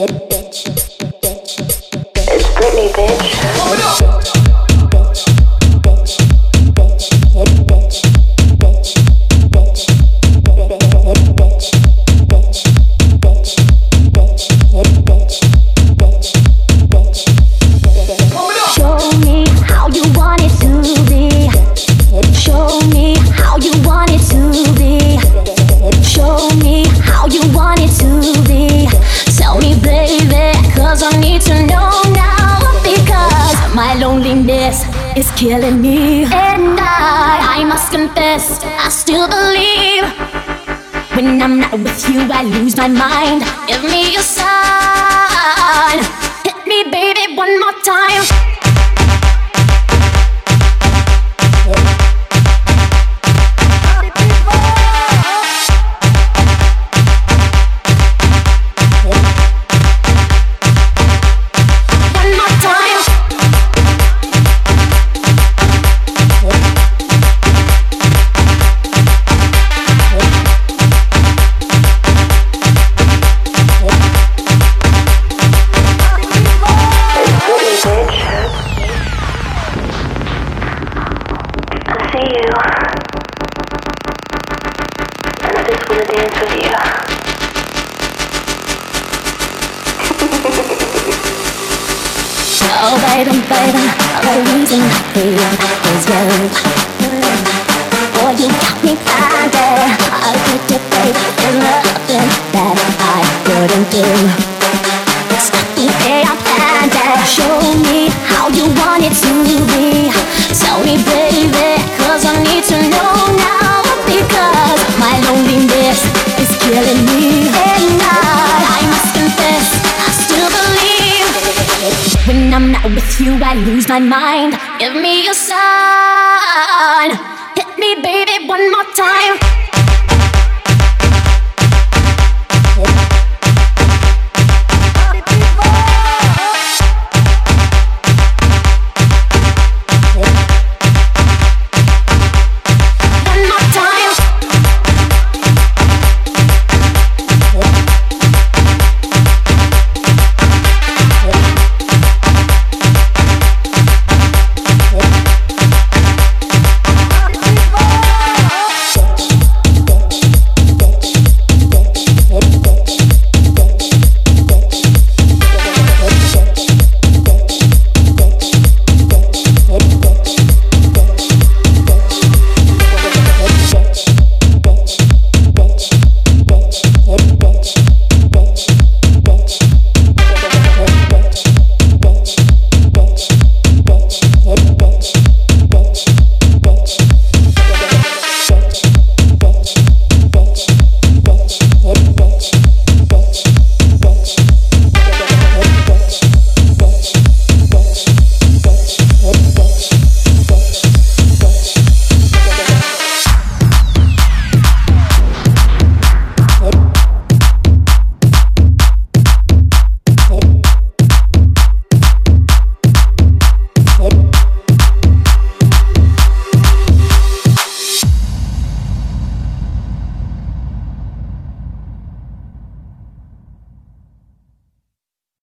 It's Britney, bitch. Open up. Is killing me. And I, I must confess, I still believe. When I'm not with you, I lose my mind. Give me a sign. gonna dance with you. oh baby, baby, the reason I feel is you. I lose my mind. Give me a sign. Hit me, baby, one more time.